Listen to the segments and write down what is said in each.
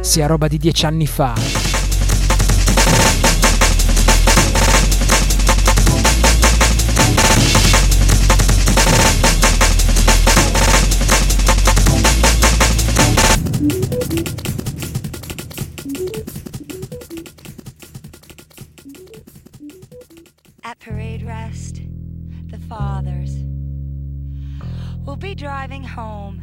sia roba di dieci anni fa. At parade rest, the fathers will be driving home.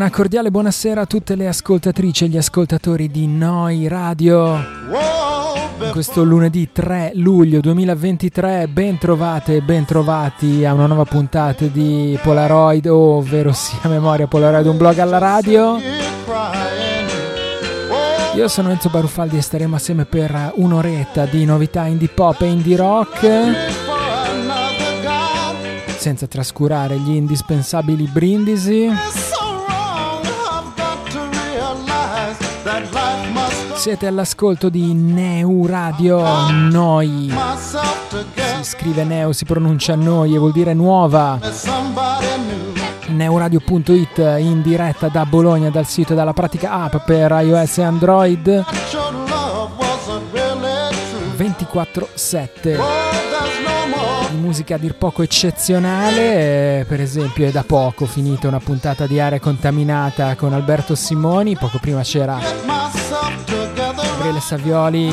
Una cordiale buonasera a tutte le ascoltatrici e gli ascoltatori di Noi Radio. Questo lunedì 3 luglio 2023, ben trovate e ben trovati a una nuova puntata di Polaroid, ovvero sia memoria Polaroid, un blog alla radio. Io sono Enzo Baruffaldi e staremo assieme per un'oretta di novità indie pop e indie rock, senza trascurare gli indispensabili brindisi. Siete all'ascolto di Neu Radio Noi. Si scrive Neu, si pronuncia Noi e vuol dire nuova. neuradio.it in diretta da Bologna dal sito dalla pratica app per iOS e Android Your love wasn't really true. 24/7 Oh, there's no more. di musica a dir poco eccezionale, per esempio è da poco finita una puntata di Area Contaminata con Alberto Simoni, poco prima c'era Gabriele Savioli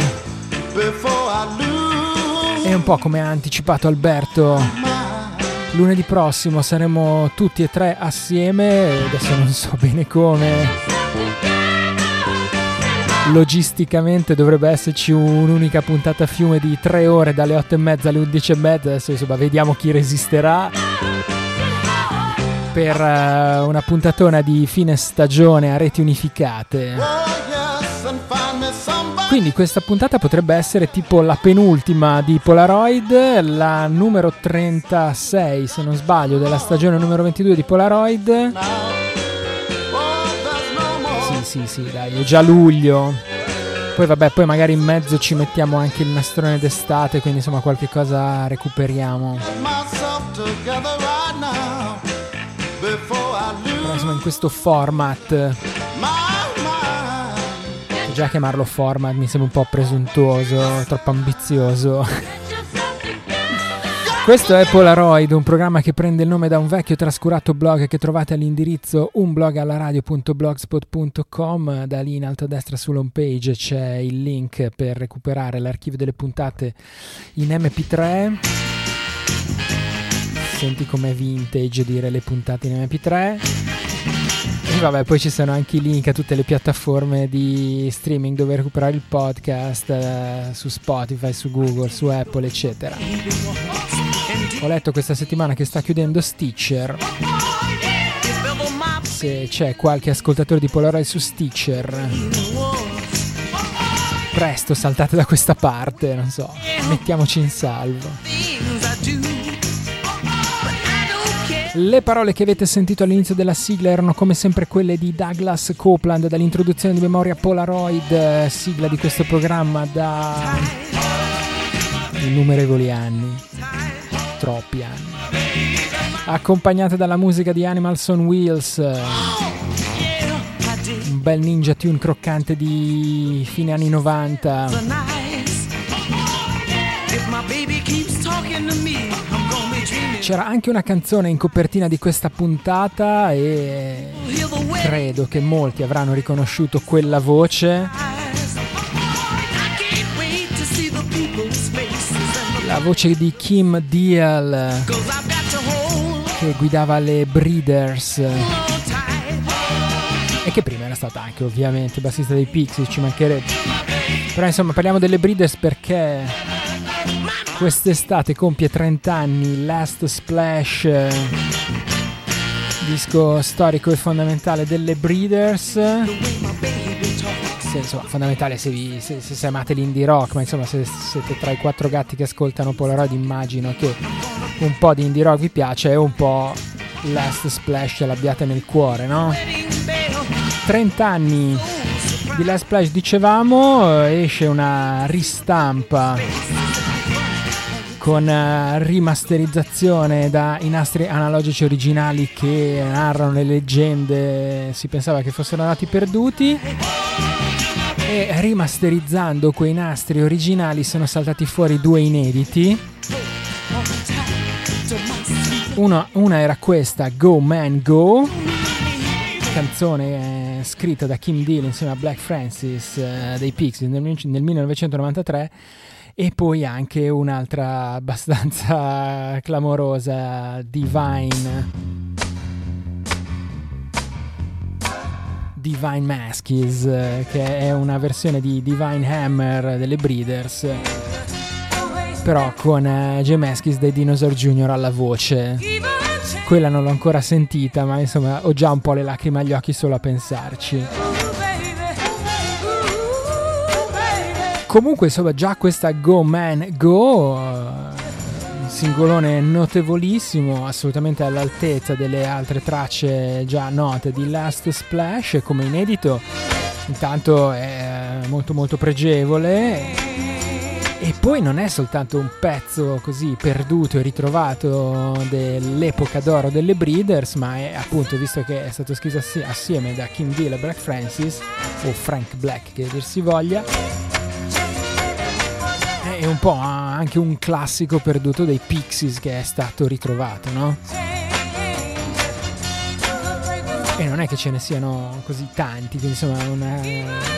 e un po' come ha anticipato Alberto lunedì prossimo saremo tutti e tre assieme, adesso non so bene come. Logisticamente dovrebbe esserci un'unica puntata a fiume di tre ore dalle 8 e mezza alle 11 e mezza, adesso insomma vediamo chi resisterà per eh, una puntatona di fine stagione a reti unificate. Quindi questa puntata potrebbe essere tipo la penultima di Polaroid, la numero 36 se non sbaglio della stagione numero 22 di Polaroid. Sì, sì, sì, dai, è già luglio. Poi vabbè, poi magari in mezzo ci mettiamo anche il nastrone d'estate, quindi insomma qualche cosa recuperiamo. Però insomma in questo format. Già chiamarlo format mi sembra un po' presuntuoso, troppo ambizioso. Questo è Polaroid, un programma che prende il nome da un vecchio trascurato blog che trovate all'indirizzo unblogallaradio.blogspot.com. Da lì in alto a destra sull'home page c'è il link per recuperare l'archivio delle puntate in MP3. Senti com'è vintage dire le puntate in MP3. Vabbè, poi ci sono anche i link a tutte le piattaforme di streaming dove recuperare il podcast, eh, su Spotify, su Google, su Apple, eccetera. Ho letto questa settimana che sta chiudendo Stitcher. Se c'è qualche ascoltatore di Polaroid su Stitcher, presto saltate da questa parte, non so, mettiamoci in salvo. Le parole che avete sentito all'inizio della sigla erano come sempre quelle di Douglas Copeland dall'introduzione di memoria Polaroid, eh, sigla di questo programma da innumerevoli anni, troppi anni. Accompagnate dalla musica di Animals on Wheels, eh, un bel ninja tune croccante di fine anni 90. C'era anche una canzone in copertina di questa puntata e credo che molti avranno riconosciuto quella voce, la voce di Kim Deal che guidava le Breeders e che prima era stata anche ovviamente bassista dei Pixies, ci mancherebbe. Però insomma parliamo delle Breeders perché quest'estate compie 30 anni Last Splash, disco storico e fondamentale delle Breeders. Se, insomma, fondamentale se, vi, se, se, se amate l'indie rock, ma insomma se siete tra i quattro gatti che ascoltano Polaroid immagino che un po' di indie rock vi piace e un po' Last Splash l'abbiate nel cuore, no? 30 anni di Last Splash dicevamo, eh, esce una ristampa con eh, rimasterizzazione da i nastri analogici originali che narrano le leggende, si pensava che fossero andati perduti. E rimasterizzando quei nastri originali sono saltati fuori due inediti. Una, una era questa, Go Man Go, canzone eh, scritta da Kim Deal insieme a Black Francis eh, dei Pixies nel, nel 1993 e poi anche un'altra abbastanza clamorosa, Divine. Divine Maskies, che è una versione di Divine Hammer delle Breeders, però con eh, Jay Maskis dei Dinosaur Jr. alla voce. Quella non l'ho ancora sentita, ma insomma ho già un po' le lacrime agli occhi solo a pensarci. Comunque, insomma, già questa Go Man Go, uh, un singolone notevolissimo, assolutamente all'altezza delle altre tracce già note di Last Splash, come inedito, intanto è molto molto pregevole. E poi non è soltanto un pezzo così perduto e ritrovato dell'epoca d'oro delle Breeders, ma è appunto, visto che è stato scritto assi- assieme da Kim Deal e Black Francis, o Frank Black che dir si voglia, un po' anche un classico perduto dei Pixies che è stato ritrovato, no? E non è che ce ne siano così tanti, quindi insomma è una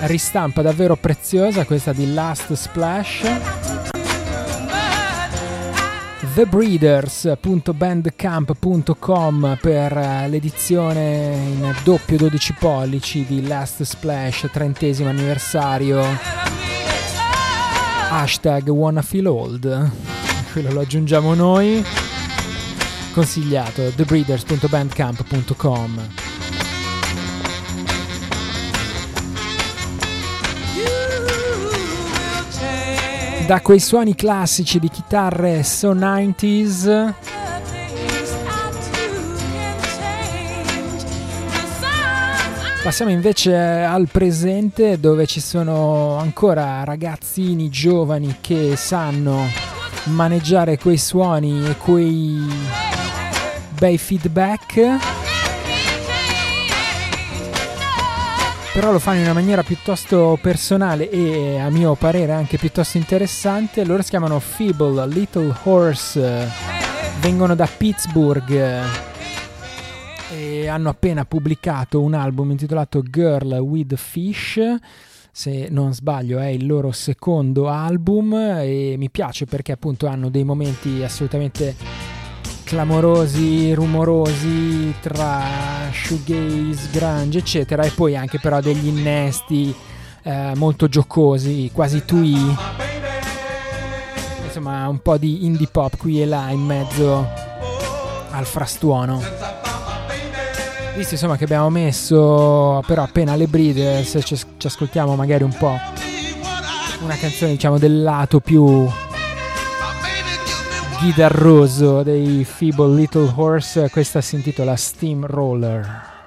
ristampa davvero preziosa questa di Last Splash. TheBreeders.bandcamp.com per eh, l'edizione in doppio 12 pollici di Last Splash, trentesimo anniversario. Hashtag wanna feel old. Quello lo aggiungiamo noi. Consigliato thebreeders.bandcamp.com. Da quei suoni classici di chitarre so 90s passiamo invece al presente dove ci sono ancora ragazzini giovani che sanno maneggiare quei suoni e quei bei feedback. però lo fanno in una maniera piuttosto personale e a mio parere anche piuttosto interessante. Loro si chiamano Feeble Little Horse, vengono da Pittsburgh e hanno appena pubblicato un album intitolato Girl with Fish. Se non sbaglio è il loro secondo album e mi piace perché appunto hanno dei momenti assolutamente clamorosi, rumorosi tra shoegaze, grunge, eccetera, e poi anche però degli innesti eh, molto giocosi, quasi twee. Insomma, un po' di indie pop qui e là in mezzo al frastuono. Visto insomma che abbiamo messo però appena le bride, se ci, ci ascoltiamo magari un po' una canzone diciamo del lato più chitarroso dei Feeble Little Horse, questa si intitola Steamroller.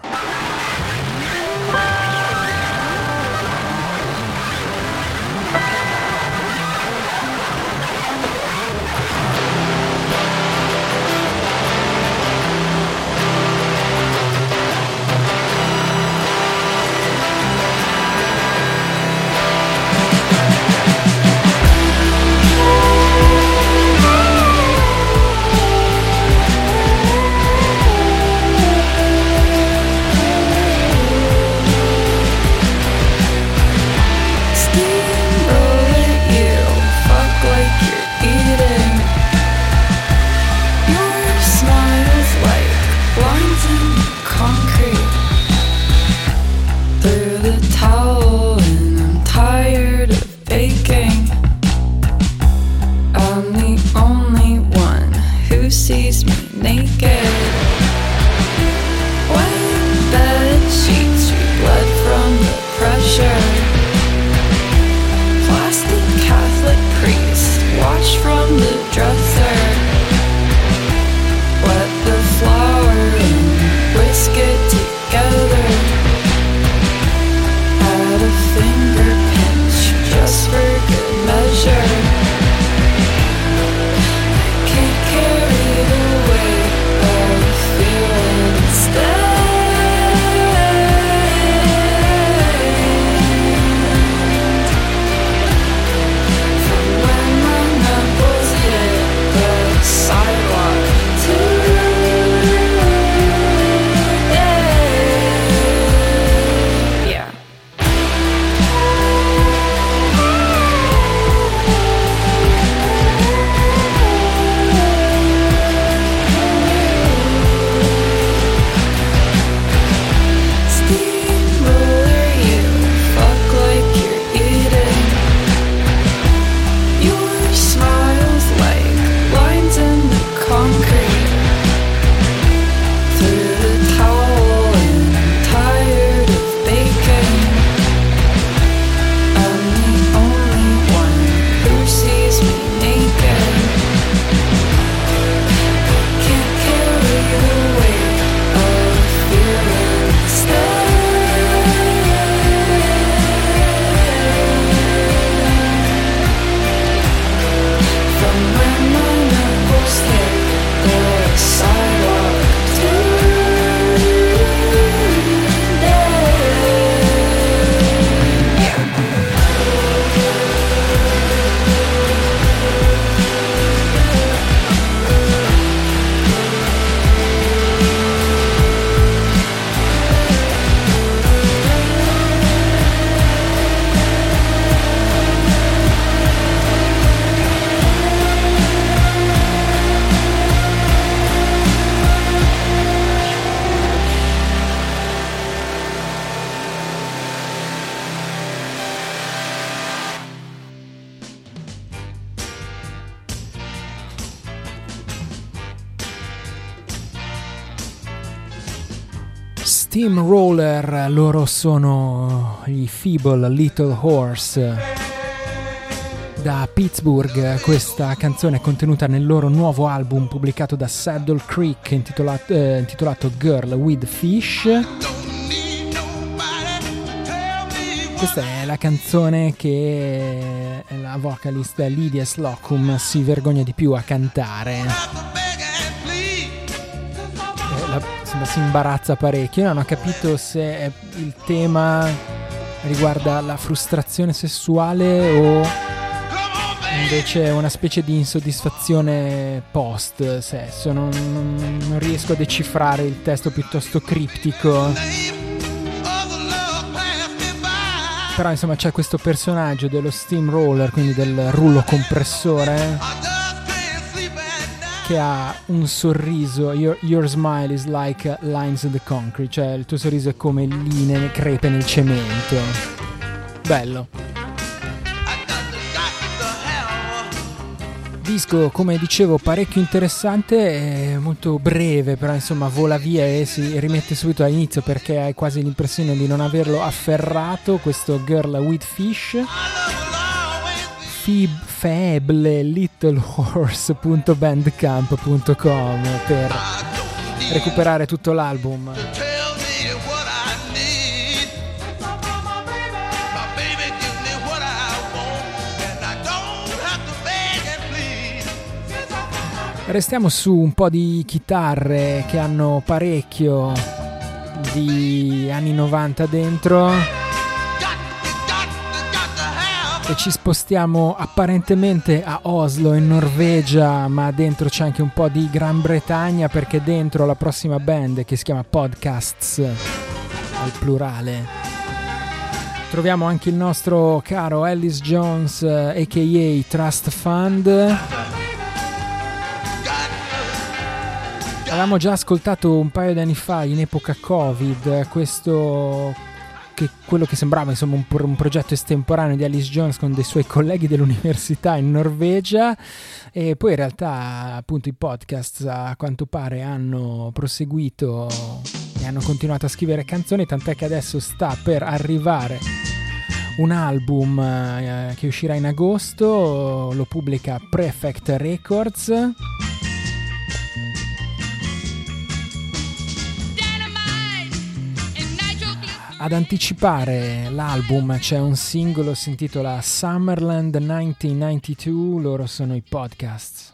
Steamroller, loro sono i Feeble Little Horse. Da Pittsburgh, questa canzone è contenuta nel loro nuovo album pubblicato da Saddle Creek intitolato, eh, intitolato Girl with Fish. Questa è la canzone che la vocalist Lydia Slocum si vergogna di più a cantare. Insomma, si imbarazza parecchio. Io non ho capito se il tema riguarda la frustrazione sessuale o invece una specie di insoddisfazione post sesso. Non, non- non riesco a decifrare il testo piuttosto criptico. Però insomma c'è questo personaggio dello steamroller, quindi del rullo compressore, che ha un sorriso. Your, your smile is like lines in the concrete, cioè il tuo sorriso è come linee crepe nel cemento. Bello. Disco, come dicevo, parecchio interessante, molto breve, però insomma vola via e si rimette subito all'inizio perché hai quasi l'impressione di non averlo afferrato, questo Girl with Fish. Fib, feble littlehorse.bandcamp.com per recuperare tutto l'album. Restiamo su un po' di chitarre che hanno parecchio di anni 90 dentro e ci spostiamo apparentemente a Oslo in Norvegia, ma dentro c'è anche un po' di Gran Bretagna perché dentro la prossima band che si chiama Podcasts al plurale. Troviamo anche il nostro caro Ellis Jones eh, aka Trust Fund. Avevamo già ascoltato un paio di anni fa, in epoca Covid, questo che quello che sembrava insomma un, un progetto estemporaneo di Alice Jones con dei suoi colleghi dell'università in Norvegia. E poi in realtà appunto i podcast a quanto pare hanno proseguito e hanno continuato a scrivere canzoni tant'è che adesso sta per arrivare un album eh, che uscirà in agosto lo pubblica Prefect Records Ad anticipare l'album c'è un singolo si intitola Summerland 1992, loro sono i podcasts.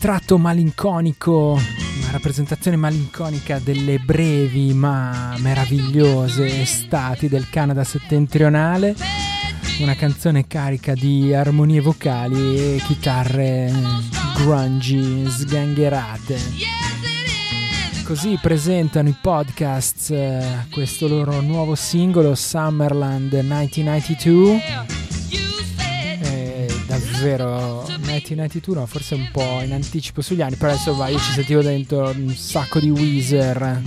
Ritratto malinconico, una rappresentazione malinconica delle brevi ma meravigliose estati del Canada settentrionale. Una canzone carica di armonie vocali e chitarre grungy, sgangherate. Così presentano i podcasts eh, questo loro nuovo singolo Summerland 1992. Eh, davvero 1992 no, forse un po' in anticipo sugli anni, però insomma io ci sentivo dentro un sacco di Weezer,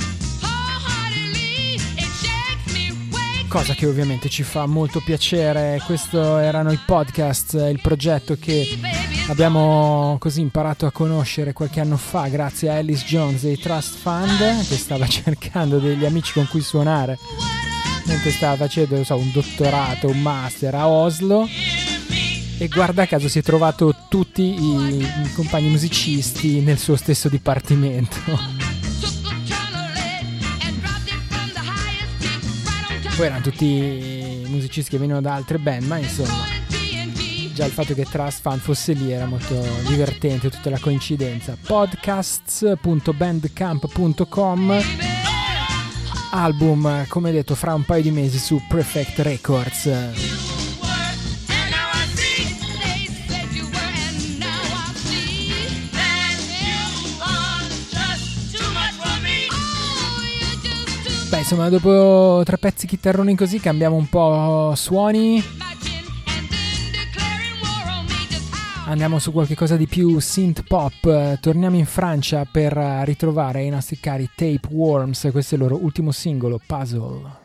cosa che ovviamente ci fa molto piacere. Questo erano i podcast, il progetto che abbiamo così imparato a conoscere qualche anno fa grazie a Alice Jones dei Trust Fund che stava cercando degli amici con cui suonare mentre stava facendo so, un dottorato, un master a Oslo e guarda caso si è trovato tutti i, i compagni musicisti nel suo stesso dipartimento. Poi erano tutti musicisti che venivano da altre band, ma insomma già il fatto che Trust Fund fosse lì era molto divertente, tutta la coincidenza. Podcasts.bandcamp.com Album, come detto, fra un paio di mesi su Prefect Records. Insomma, dopo tre pezzi chitarroni così cambiamo un po' suoni. Andiamo su qualcosa di più synth pop. Torniamo in Francia per ritrovare i nostri cari Tape Worms. Questo è il loro ultimo singolo, Puzzle.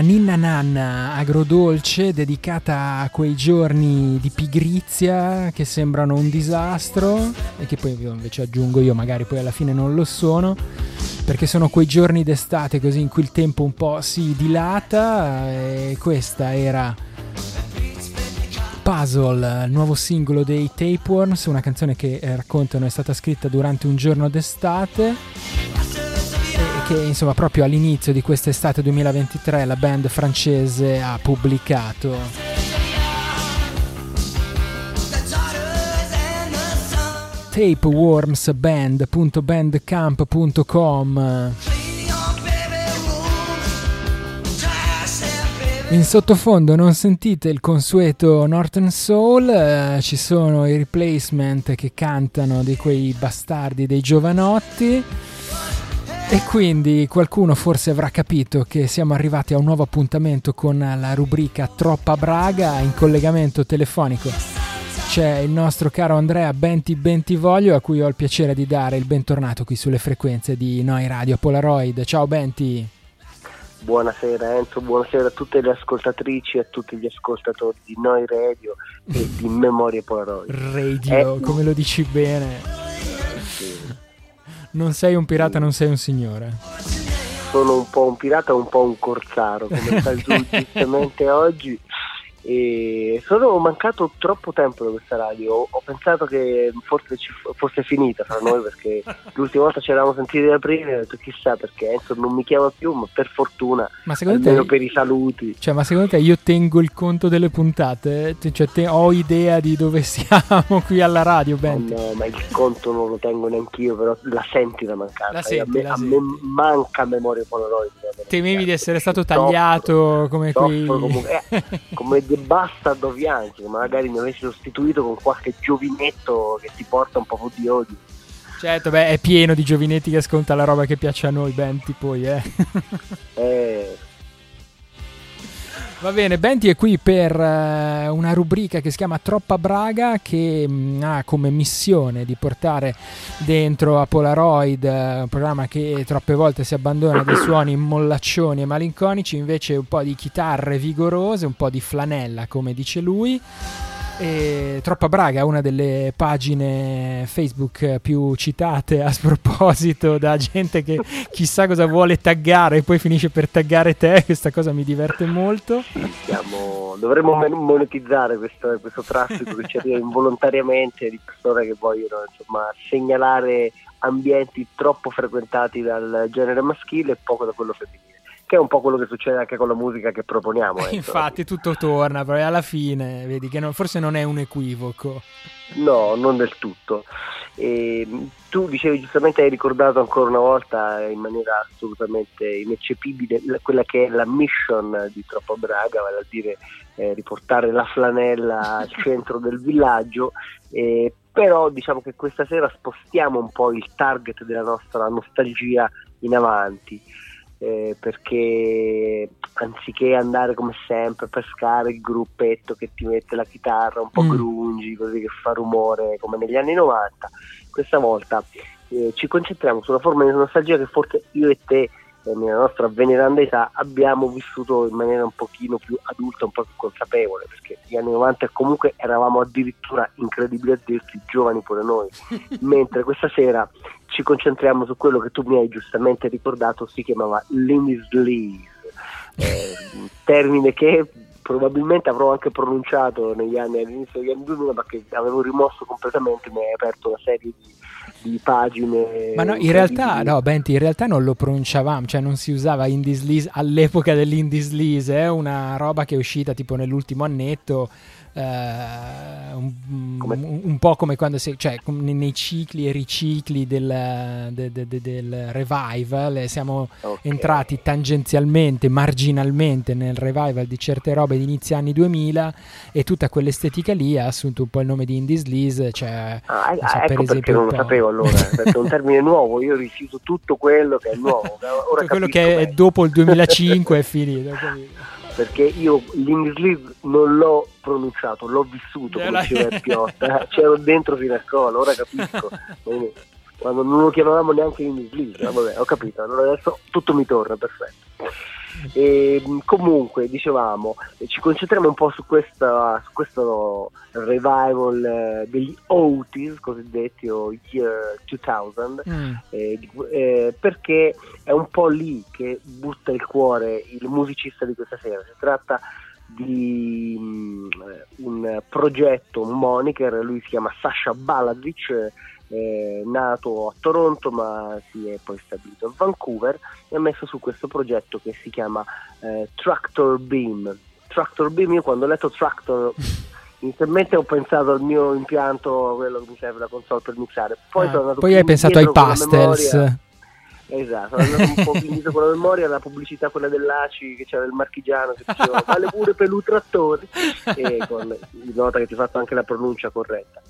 Ninna nanna agrodolce dedicata a quei giorni di pigrizia che sembrano un disastro e che poi invece aggiungo io magari poi alla fine non lo sono perché sono quei giorni d'estate così in cui il tempo un po' si dilata e questa era Puzzle, nuovo singolo dei Tapeworms, una canzone che eh, raccontano è stata scritta durante un giorno d'estate che insomma proprio all'inizio di quest'estate 2023 la band francese ha pubblicato. tapewormsband.bandcamp.com In sottofondo non sentite il consueto Northern Soul, eh, ci sono i replacement che cantano di quei bastardi dei giovanotti e quindi qualcuno forse avrà capito che siamo arrivati a un nuovo appuntamento con la rubrica Troppa Braga in collegamento telefonico. C'è il nostro caro Andrea Benti Bentivoglio a cui ho il piacere di dare il bentornato qui sulle frequenze di Noi Radio Polaroid. Ciao Benti! Buonasera Enzo, buonasera a tutte le ascoltatrici e a tutti gli ascoltatori di Noi Radio e di Memorie Polaroid. Radio, Eh, come lo dici bene. Non sei un pirata, non sei un signore. Sono un po' un pirata un po' un corsaro, come sai giustamente oggi. E sono mancato troppo tempo da questa radio. Ho, ho pensato che forse ci f- fosse finita fra noi perché l'ultima volta ci eravamo sentiti ad aprile e ho detto chissà perché Enzo non mi chiama più, ma per fortuna, Ma secondo almeno te, per i saluti. cioè, ma secondo te io tengo il conto delle puntate? Te- Cioè, te- ho idea di dove siamo qui alla radio, Ma Benti? No, ma il conto non lo tengo neanch'io, però la senti la mancanza. La senti, a me, a me manca memoria Polaroid. Temevi di essere stato tagliato come soffro come, eh, come Of Yankee, che magari mi avessi sostituito con qualche giovinetto che ti porta un po' di odio. Certo, beh, è pieno di giovinetti che ascolta la roba che piace a noi, Benti, poi, eh. Eh, Va bene, Benti è qui per eh, una rubrica che si chiama Troppa Braga che mh, ha come missione di portare dentro a Polaroid, eh, un programma che troppe volte si abbandona dei suoni mollaccioni e malinconici, invece un po' di chitarre vigorose, un po' di flanella come dice lui. E Troppa Braga, una delle pagine Facebook più citate a sproposito da gente che chissà cosa vuole taggare e poi finisce per taggare te, questa cosa mi diverte molto. siamo- dovremmo monetizzare questo, questo traffico che ci arriva involontariamente di persone che vogliono insomma, segnalare ambienti troppo frequentati dal genere maschile e poco da quello femminile. Che è un po' quello che succede anche con la musica che proponiamo. ecco. Infatti tutto torna, però alla fine vedi che non- forse non è un equivoco. No, non del tutto. E, tu dicevi giustamente, hai ricordato ancora una volta in maniera assolutamente ineccepibile la- quella che è la mission di Troppo Braga, vale a dire eh, riportare la flanella al centro del villaggio. eh, però diciamo che questa sera spostiamo un po' il target della nostra nostalgia in avanti. Eh, perché anziché andare come sempre a pescare il gruppetto che ti mette la chitarra un po' Mm. grungi, così che fa rumore come negli anni 90, questa volta eh, ci concentriamo su una forma di nostalgia che forse io e te eh, nella nostra veneranda età abbiamo vissuto in maniera un pochino più adulta, un po' più consapevole, perché negli anni 90 comunque eravamo addirittura incredibili a dirsi giovani pure noi, mentre questa sera ci concentriamo su quello che tu mi hai giustamente ricordato, si chiamava Sleaze, eh, un termine che probabilmente avrò anche pronunciato negli anni all'inizio degli anni 2000 ma che avevo rimosso completamente mi hai aperto una serie di, di pagine Ma no, in realtà, no, Benti, in realtà non lo pronunciavamo, cioè non si usava Indie Sleaze all'epoca dell'Indie Sleaze, è una roba che è uscita tipo nell'ultimo annetto, eh, un, un- un po' come quando si, cioè nei, cicli e ricicli del, de- de- de- del revival, eh, siamo Ok. entrati tangenzialmente, marginalmente nel revival di certe robe di inizio anni 2000 e tutta quell'estetica lì ha assunto un po' il nome di Indie Sleaze, cioè, Ah, non so, per ecco perché esempio non lo sapevo allora, perché è un termine nuovo, io rifiuto tutto quello che è nuovo. Ora Tutto quello che è dopo il 2005 è finito. capito? Perché io l'Inglish non l'ho pronunciato, l'ho vissuto Eh, come la- diceva il Piotta, c'ero dentro fino al collo, ora capisco. Quando non lo chiamavamo neanche l'Inglish, vabbè, ho capito, allora adesso tutto mi torna, perfetto. E, mh, comunque, dicevamo, ci concentriamo un po' su, questa, su questo revival eh, degli Otis, cosiddetti o Year 2000, Mm. eh, eh, perché è un po' lì che butta il cuore il musicista di questa sera. Si tratta di mm, eh, un progetto, un moniker, lui si chiama Sasha Baladic, eh, nato a Toronto ma si è poi stabilito a Vancouver e ha messo su questo progetto che si chiama eh, Tractor Beam. Tractor Beam, io quando ho letto Tractor inizialmente ho pensato al mio impianto, quello che mi serve la console per mixare, poi Ah, poi hai pensato ai pastels. Esatto, andato un po' indietro con la memoria, la pubblicità quella dell'ACI che c'era il marchigiano che diceva vale pure per e con nota che ti ho fatto anche la pronuncia corretta.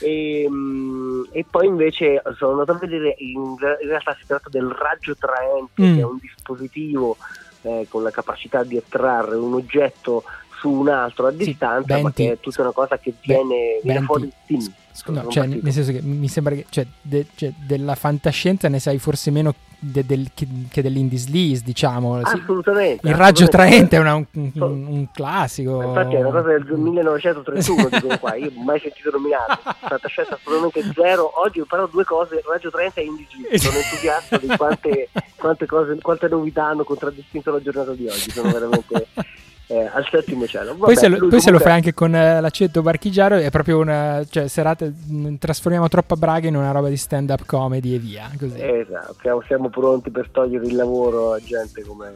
E, mm, e poi invece sono andato a vedere, in, in realtà si tratta del raggio traente, Mm. che è un dispositivo eh, con la capacità di attrarre un oggetto su un altro a Sì, distanza, Benti. che è tutta una cosa che viene, viene fuori. Sì, No, cioè, nel senso che mi sembra che cioè, de- cioè, della fantascienza ne sai forse meno de- del- che, che dell'indislease, diciamo. Sì, Assolutamente. Il raggio traente è una- un, un- un classico. Infatti è una cosa del 1931 dicono qua, io mai sentito nominare, fantascienza assolutamente zero, oggi ho imparato due cose, Raggio 30 e Indie sono entusiasta di quante, quante cose, quante novità hanno contraddistinto la giornata di oggi, sono veramente eh, al settimo cielo. Poi, se lo, Vabbè, poi se lo comunque- fai anche con eh, l'accento barchigiaro è proprio una cioè, serata mh, trasformiamo troppa braga in una roba di stand up comedy e via così. Esatto, siamo, pronti per togliere il lavoro a gente come,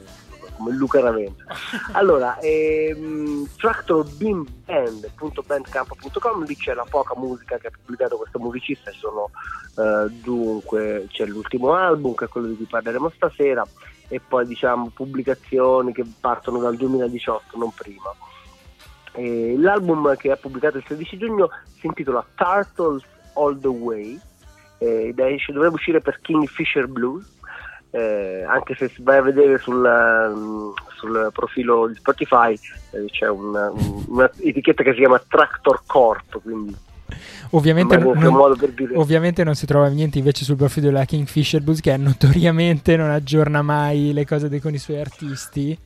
come Luca Ravenna. Allora, ehm, tractorbeamband.bandcamp.com, lì c'è la poca musica che ha pubblicato questo musicista, ci sono eh, dunque c'è l'ultimo album che è quello di cui parleremo stasera e poi diciamo pubblicazioni che partono dal 2018, non prima. E l'album che ha pubblicato il 16 giugno si intitola Turtles All the Way ed esce- dovrebbe uscire per Kingfisher Blues eh, anche se vai a vedere sul, mm, sul profilo di Spotify eh, c'è una, un'etichetta che si chiama Tractor Corp quindi Ovviamente non, dire ovviamente non si trova niente invece sul profilo della Kingfisher Blues che notoriamente non aggiorna mai le cose con i suoi artisti.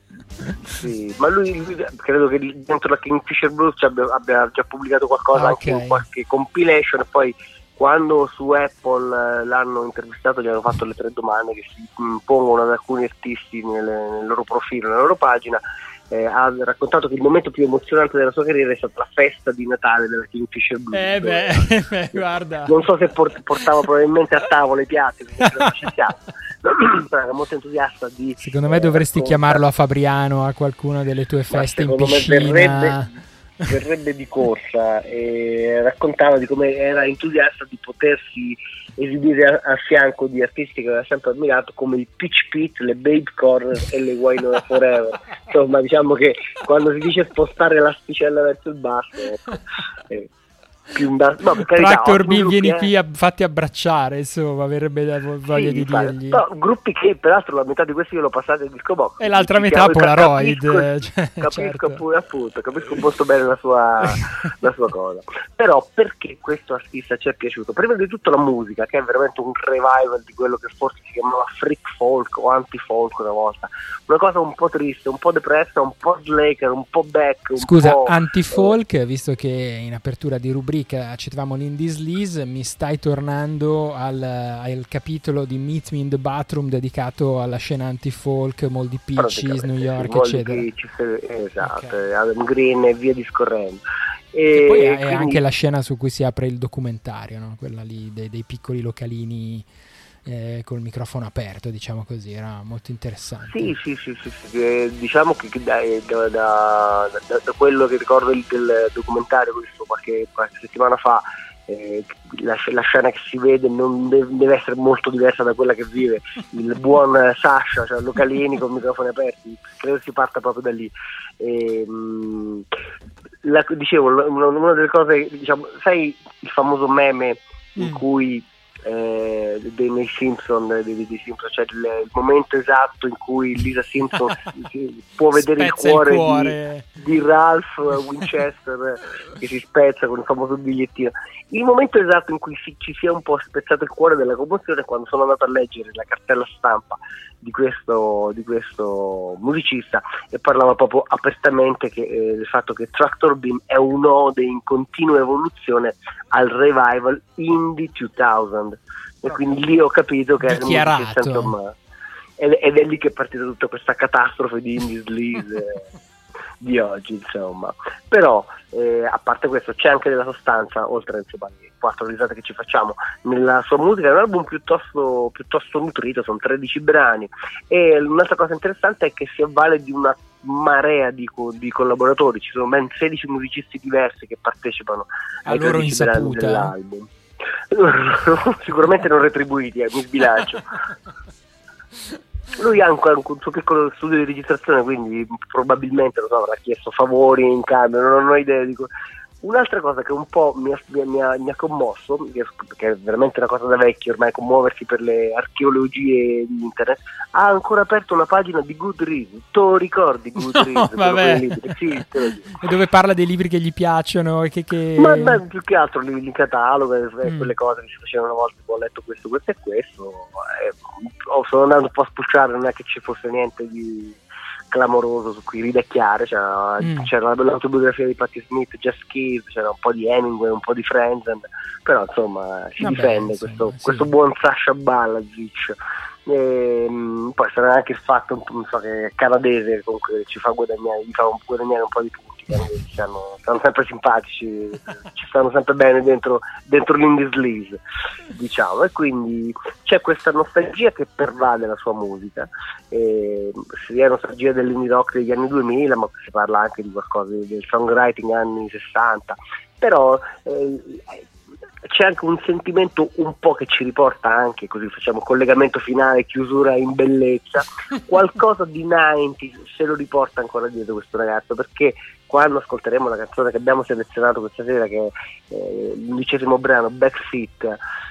sì, ma lui, lui credo che dentro la Kingfisher Blues abbia, abbia già pubblicato qualcosa Ah, anche ok. in qualche compilation e poi quando su Apple eh, l'hanno intervistato gli hanno fatto le tre domande che si pongono ad alcuni artisti nelle- nel loro profilo, nella loro pagina eh, ha raccontato che il momento più emozionante della sua carriera è stata la festa di Natale della Kingfisher Blues Eh beh, beh, guarda. non so se port- portava probabilmente a tavola i piatti era molto entusiasta di Secondo me eh, dovresti raccontare- chiamarlo a Fabriano a qualcuna delle tue feste in secondo me piscina. verrebbe, verrebbe di corsa e raccontava di come era entusiasta di potersi esibire a, a fianco di artisti che aveva sempre ammirato come i Pitch Pit, le Babe Corner e le Wine Forever. Insomma diciamo che quando si dice spostare l'asticella verso il basso ecco, eh, più in basso no, Tractor B, vieni eh. qui, a, fatti abbracciare, insomma, avrebbe da- voglia Sì, di infatti. dirgli. No, gruppi che peraltro la metà di questi io l'ho passati in disco box E l'altra metà Polaroid, capisco, cioè, capisco certo. pure appunto capisco molto bene la sua, la sua cosa però perché questo artista ci è piaciuto prima di tutto la musica che è veramente un revival di quello che forse si chiamava freak folk o anti folk una volta una cosa un po' triste un po' depressa un po' slacker un po' back un Scusa, po', anti-folk, visto che in apertura di rubrica citavamo l'Indie mi stai tornando al, al capitolo di Meet Me in the Bathroom dedicato alla scena anti-folk, Moldy Peaches, New York, Moldy eccetera. Peaches, esatto Ok. Adam Green e via discorrendo E poi è quindi- anche la scena su cui si apre il documentario, no? quella lì dei, dei piccoli localini eh, col microfono aperto, diciamo così, era molto interessante. Sì, sì, sì, sì, sì, eh, diciamo che che da, da- da- da- quello che ricordo il- del documentario visto qualche, qualche settimana fa, eh, la, la scena che si vede non de- deve essere molto diversa da quella che vive il buon eh, Sasha, cioè Localini con microfoni aperti, credo si parta proprio da lì. E, mh, la- dicevo, una, una delle cose, diciamo, sai il famoso meme in Mm. cui eh, dei, nei Simpson, dei, dei Simpson c'è il, il momento esatto in cui Lisa Simpson si- può vedere il cuore, cuore. Di, di Ralph Winchester che si spezza con il famoso bigliettino. Il momento esatto in cui si- ci sia un po' spezzato il cuore della commozione è quando sono andato a leggere la cartella stampa di questo, di questo musicista e parlava proprio apertamente che, eh, del fatto che Tractor Beam è un'ode in continua evoluzione al revival Indie 2000 e quindi lì ho capito che è il Dichiarato. musicista, insomma, ed, ed è lì che è partita tutta questa catastrofe di Indie Sleaze eh, di oggi insomma però eh, a parte questo c'è anche della sostanza oltre insomma, alle quattro risate che ci facciamo nella sua musica è un album piuttosto, piuttosto nutrito sono 13 brani. E un'altra cosa interessante è che si avvale di una marea di, co- di collaboratori ci sono ben 16 musicisti diversi che partecipano A ai loro 13 brani insaputa. dell'album. Sicuramente non retribuiti eh, mi sbilancio. Lui ha anche un suo piccolo studio di registrazione, quindi probabilmente lo so, avrà chiesto favori in cambio, non ho idea di co- Un'altra cosa che un po' mi ha, mi ha- mi ha commosso, che è veramente una cosa da vecchio ormai, commuoversi per le archeologie di internet, ha ancora aperto una pagina di Goodreads. Tu ricordi Goodreads? No? Sì, dove parla dei libri che gli piacciono e che... che... Ma, ma più che altro li, li cataloga, eh, Mm. quelle cose che si facevano una volta, ho letto questo, questo e questo. eh, oh, sono andato un po' a spulciare, non è che ci fosse niente di clamoroso su cui ridecchiare, c'era, Mm. c'era l'autobiografia di Patti Smith, Just Kiss, c'era un po' di Hemingway, un po' di Friends, però insomma si Vabbè, difende insomma, questo, sì. questo buon Sasha Balazic. Ehm, poi sarà anche il fatto so, che è canadese comunque ci fa guadagnare, gli fa un- guadagnare un po' di punti i canadesi stanno, stanno sempre simpatici ci stanno sempre bene dentro, dentro l'indie sleaze diciamo. E quindi c'è questa nostalgia che pervade la sua musica. Eh, sia nostalgia dell'indie rock degli anni 2000 ma si parla anche di qualcosa del songwriting anni 60 però eh, c'è anche un sentimento un po' che ci riporta anche, così facciamo collegamento finale, chiusura in bellezza, qualcosa di 90 se lo riporta ancora dietro questo ragazzo, perché quando ascolteremo la canzone che abbiamo selezionato questa sera, che è eh, l'undicesimo brano, Backseat,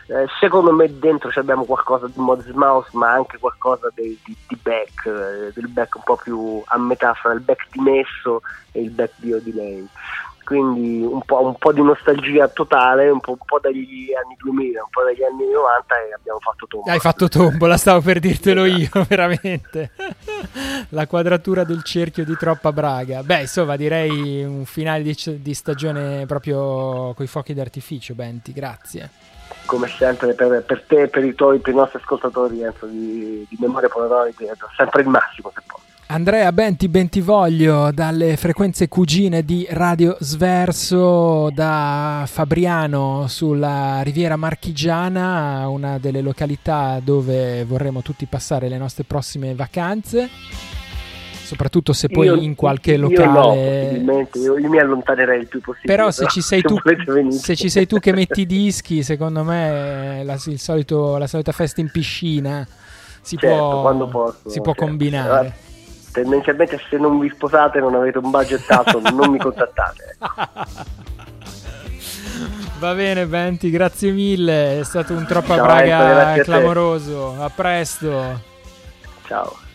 eh, secondo me dentro abbiamo qualcosa di Modest Mouse, ma anche qualcosa di, di, di Beck, eh, del Beck un po' più a metà fra il Beck dimesso e il Beck di Odilei quindi un po', un po' di nostalgia totale, un po', un po' dagli anni 2000, un po' dagli anni 90 e abbiamo fatto tombola. Hai fatto tombola, stavo per dirtelo Esatto. io, veramente. La quadratura del cerchio di troppa braga. Beh, insomma, direi un finale di, di stagione proprio coi fuochi d'artificio, Benti, grazie. Come sempre per, per te e per i tuoi, per i nostri ascoltatori Enzo, di, di Memoria Polaroid, sempre il massimo se posso. Andrea Benti Bentivoglio dalle frequenze cugine di Radio Sverso da Fabriano sulla Riviera Marchigiana, una delle località dove vorremmo tutti passare le nostre prossime vacanze. Soprattutto se poi Io- in qualche io no, locale. possibilmente, io, io mi allontanerei il più possibile. Però se ci sei tu, se ci sei tu che metti i dischi, secondo me la, il solito- la solita festa in piscina si Certo, può, posso, si può certo. combinare. Tendenzialmente se non vi sposate non avete un budget alto, non mi contattate. Va bene, Benti, grazie mille. È stato un troppo Ciao, braga Enzo, grazie a clamoroso. A presto. Ciao.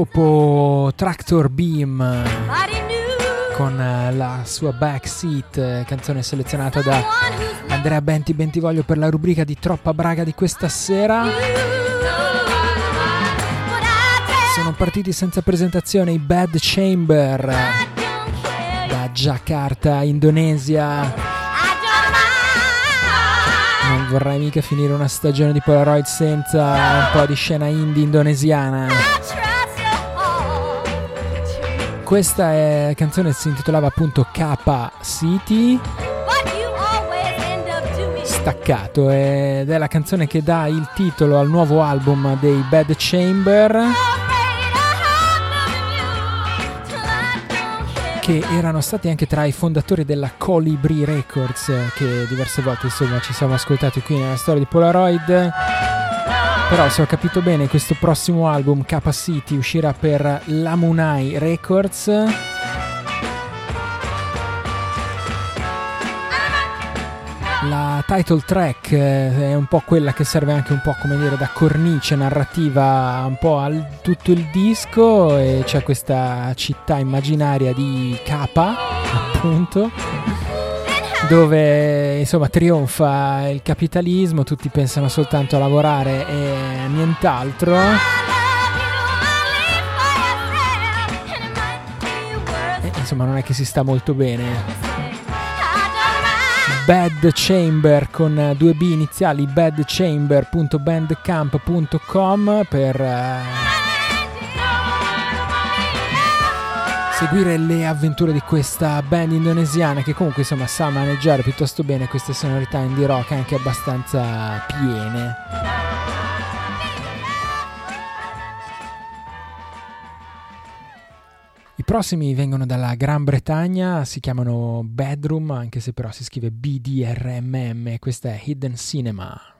Dopo Tractor Beam con la sua backseat, eh, canzone selezionata da Andrea Benti Bentivoglio per la rubrica di Troppa Braga di questa sera. Sono partiti senza presentazione i Bad Chamber da Jakarta, Indonesia. Non vorrei mica finire una stagione di Polaroid senza un po' di scena indie indonesiana. Questa è- canzone si intitolava appunto K City, staccato, ed è la canzone che dà il titolo al nuovo album dei Bad Chamber, che erano stati anche tra i fondatori della Colibri Records, eh, che diverse volte insomma ci siamo ascoltati qui nella storia di Polaroid. Però se ho capito bene questo prossimo album K City uscirà per Lamunai Records. La title track eh, è un po' quella che serve anche un po' come dire da cornice narrativa un po' a tutto il disco e c'è questa città immaginaria di K appunto dove insomma trionfa il capitalismo, tutti pensano soltanto a lavorare e nient'altro. E, insomma non è che si sta molto bene. Bad Chamber con due B iniziali, badchamber.bandcamp.com per eh, seguire le avventure di questa band indonesiana che comunque insomma sa maneggiare piuttosto bene queste sonorità indie rock anche abbastanza piene. I prossimi vengono dalla Gran Bretagna, si chiamano Bedroom, anche se però si scrive BDRMM, questa è Hidden Cinema.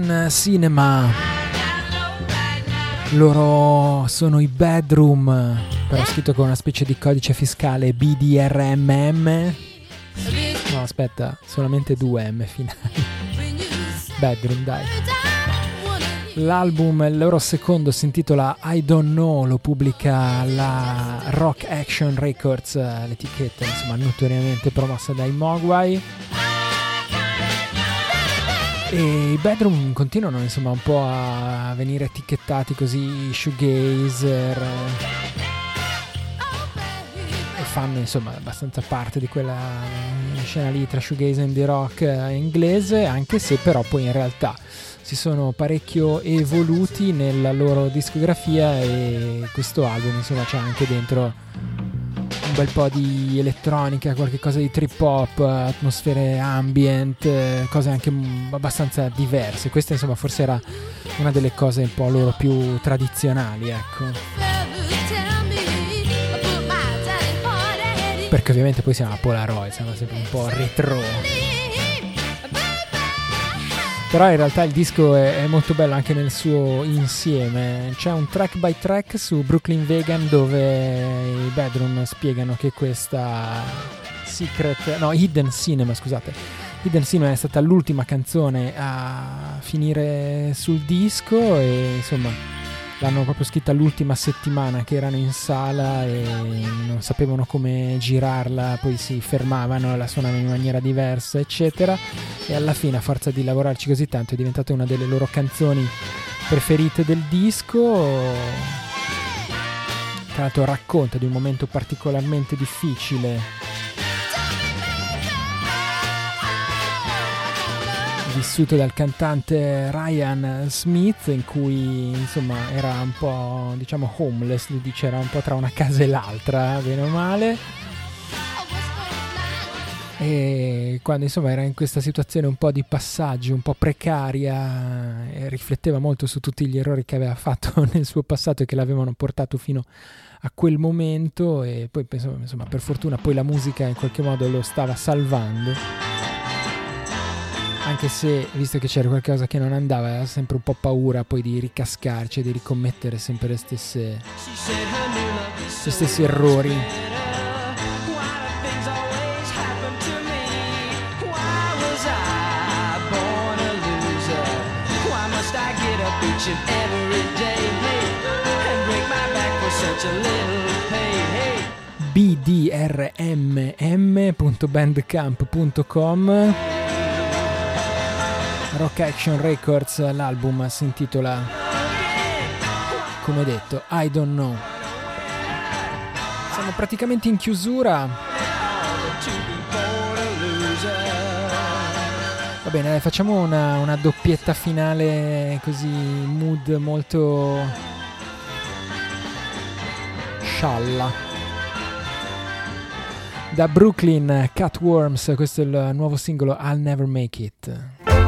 Hidden Cinema. Loro sono i Bedroom, però scritto con una specie di codice fiscale BDRMM. No, aspetta, solamente due M finali. Bedroom, dai. L'album, il loro secondo, si intitola I Don't Know, lo pubblica la Rock Action Records, l'etichetta insomma notoriamente promossa dai Mogwai. E i Bedroom continuano insomma un po' a venire etichettati così shoegazer eh, e fanno insomma abbastanza parte di quella scena lì tra shoegaze e indie rock eh, inglese anche se però poi in realtà si sono parecchio evoluti nella loro discografia e questo album insomma c'è anche dentro un bel po' di elettronica, qualche cosa di trip hop, atmosfere ambient, cose anche abbastanza diverse. Questa insomma forse era una delle cose un po' loro più tradizionali, ecco. Perché ovviamente poi siamo a Polaroid, siamo sempre un po' retro. Però in realtà il disco è, è molto bello anche nel suo insieme. C'è un track by track su Brooklyn Vegan dove i Bedroom spiegano che questa Secret, no, Hidden Cinema, scusate. Hidden Cinema è stata l'ultima canzone a finire sul disco e insomma l'hanno proprio scritta l'ultima settimana che erano in sala e non sapevano come girarla, poi si fermavano, la suonavano in maniera diversa, eccetera. E alla fine, a forza di lavorarci così tanto, è diventata una delle loro canzoni preferite del disco. Tra l'altro racconta di un momento particolarmente difficile vissuto dal cantante Ryan Smith in cui insomma era un po' diciamo homeless, lui dice era un po' tra una casa e l'altra, bene o male. E quando insomma era in questa situazione un po' di passaggio, un po' precaria, rifletteva molto su tutti gli errori che aveva fatto nel suo passato e che l'avevano portato fino a quel momento e poi insomma per fortuna poi la musica in qualche modo lo stava salvando anche se visto che c'era qualcosa che non andava aveva sempre un po' paura poi di ricascarci e di ricommettere sempre le stesse gli stessi errori. Bdrmm.bandcamp.com Rock Action Records, l'album si intitola, come detto, I Don't Know. Siamo praticamente in chiusura. Va bene, facciamo una, una doppietta finale così, mood molto scialla. Da Brooklyn, Catworms, questo è il nuovo singolo I'll Never Make It.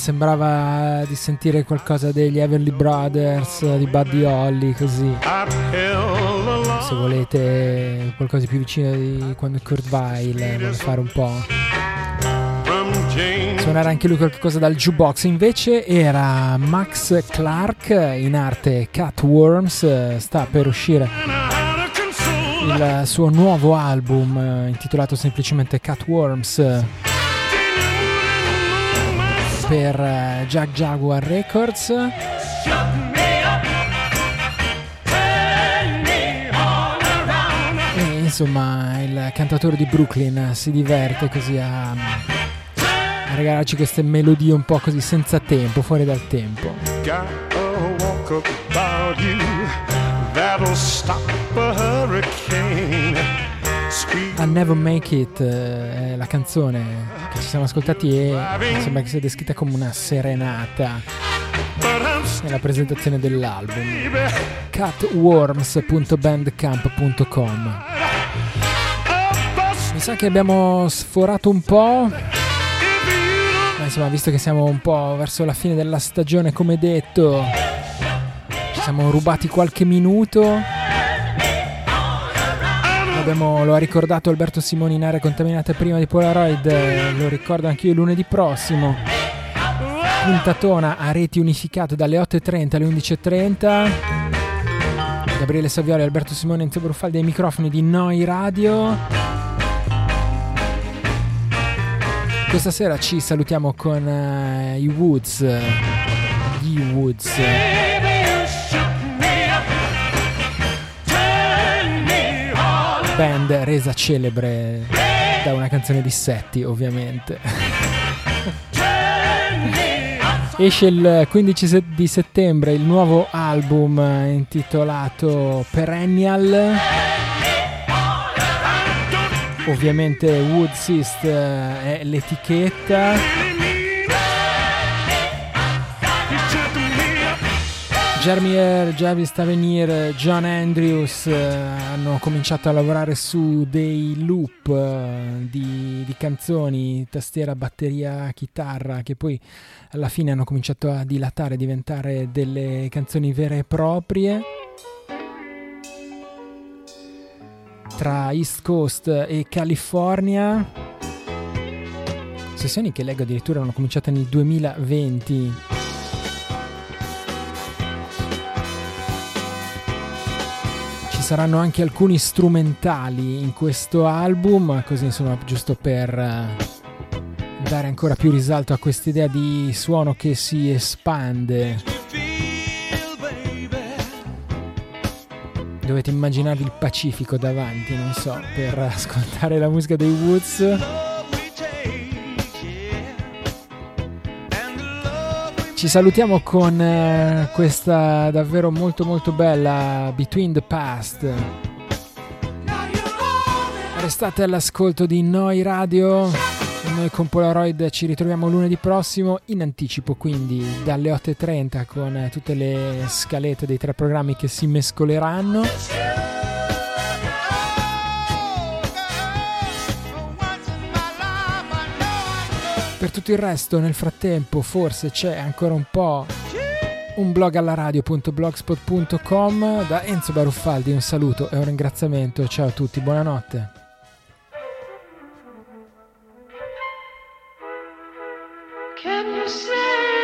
Sembrava di sentire qualcosa degli Everly Brothers, di Buddy Holly, così. Se volete qualcosa di più vicino di quando Kurt Weill vuole fare un po'. Suonare anche lui qualcosa dal jukebox. Invece era Max Clark in arte Catworms. Sta per uscire il suo nuovo album eh, intitolato semplicemente Catworms eh, per eh, Jack Jaguar Records. E insomma il cantatore di Brooklyn si diverte così a, a regalarci queste melodie un po' così senza tempo, fuori dal tempo. About you that'll stop a hurricane. I Never Make It eh, è la canzone che ci siamo ascoltati e sembra che sia descritta come una serenata nella presentazione dell'album. catworms.bandcamp.com A Mi sa che abbiamo sforato un po', ma insomma visto che siamo un po' verso la fine della stagione come detto, ci siamo rubati qualche minuto. Abbiamo- lo ha ricordato Alberto Simoni in area contaminata prima di Polaroid, eh, lo ricordo anch'io lunedì prossimo. Puntatona a reti unificate dalle 8.30 alle 11.30. Gabriele Savioli, Alberto Simone, Enzo Bruffaldi ai microfoni di Noi Radio. Questa sera ci salutiamo con eh, i Woods. Gli Woods. Band resa celebre da una canzone di Setti, ovviamente. Esce il 15 se- di settembre il nuovo album intitolato Perennial. Ovviamente Woodsist eh, è l'etichetta. Jermier, Javis Tavenir, John Andrews eh, hanno cominciato a lavorare su dei loop eh, di, di canzoni, tastiera, batteria, chitarra, che poi alla fine hanno cominciato a dilatare, diventare delle canzoni vere e proprie. Tra East Coast e California. Sessioni che leggo addirittura hanno cominciato nel 2020. Saranno anche alcuni strumentali in questo album, così insomma giusto per eh, dare ancora più risalto a quest'idea di suono che si espande. Dovete immaginarvi il Pacifico davanti, non so, per ascoltare la musica dei Woods. Ci salutiamo con eh, questa davvero molto molto bella Between the Past. Restate all'ascolto di Noi Radio. Noi con Polaroid ci ritroviamo lunedì prossimo in anticipo, quindi dalle 8.30 con tutte le scalette dei tre programmi che si mescoleranno. Per tutto il resto, nel frattempo, forse c'è ancora un po' un blog alla radio.blogspot.com da Enzo Baruffaldi. Un saluto e un ringraziamento. Ciao a tutti, buonanotte. Can you say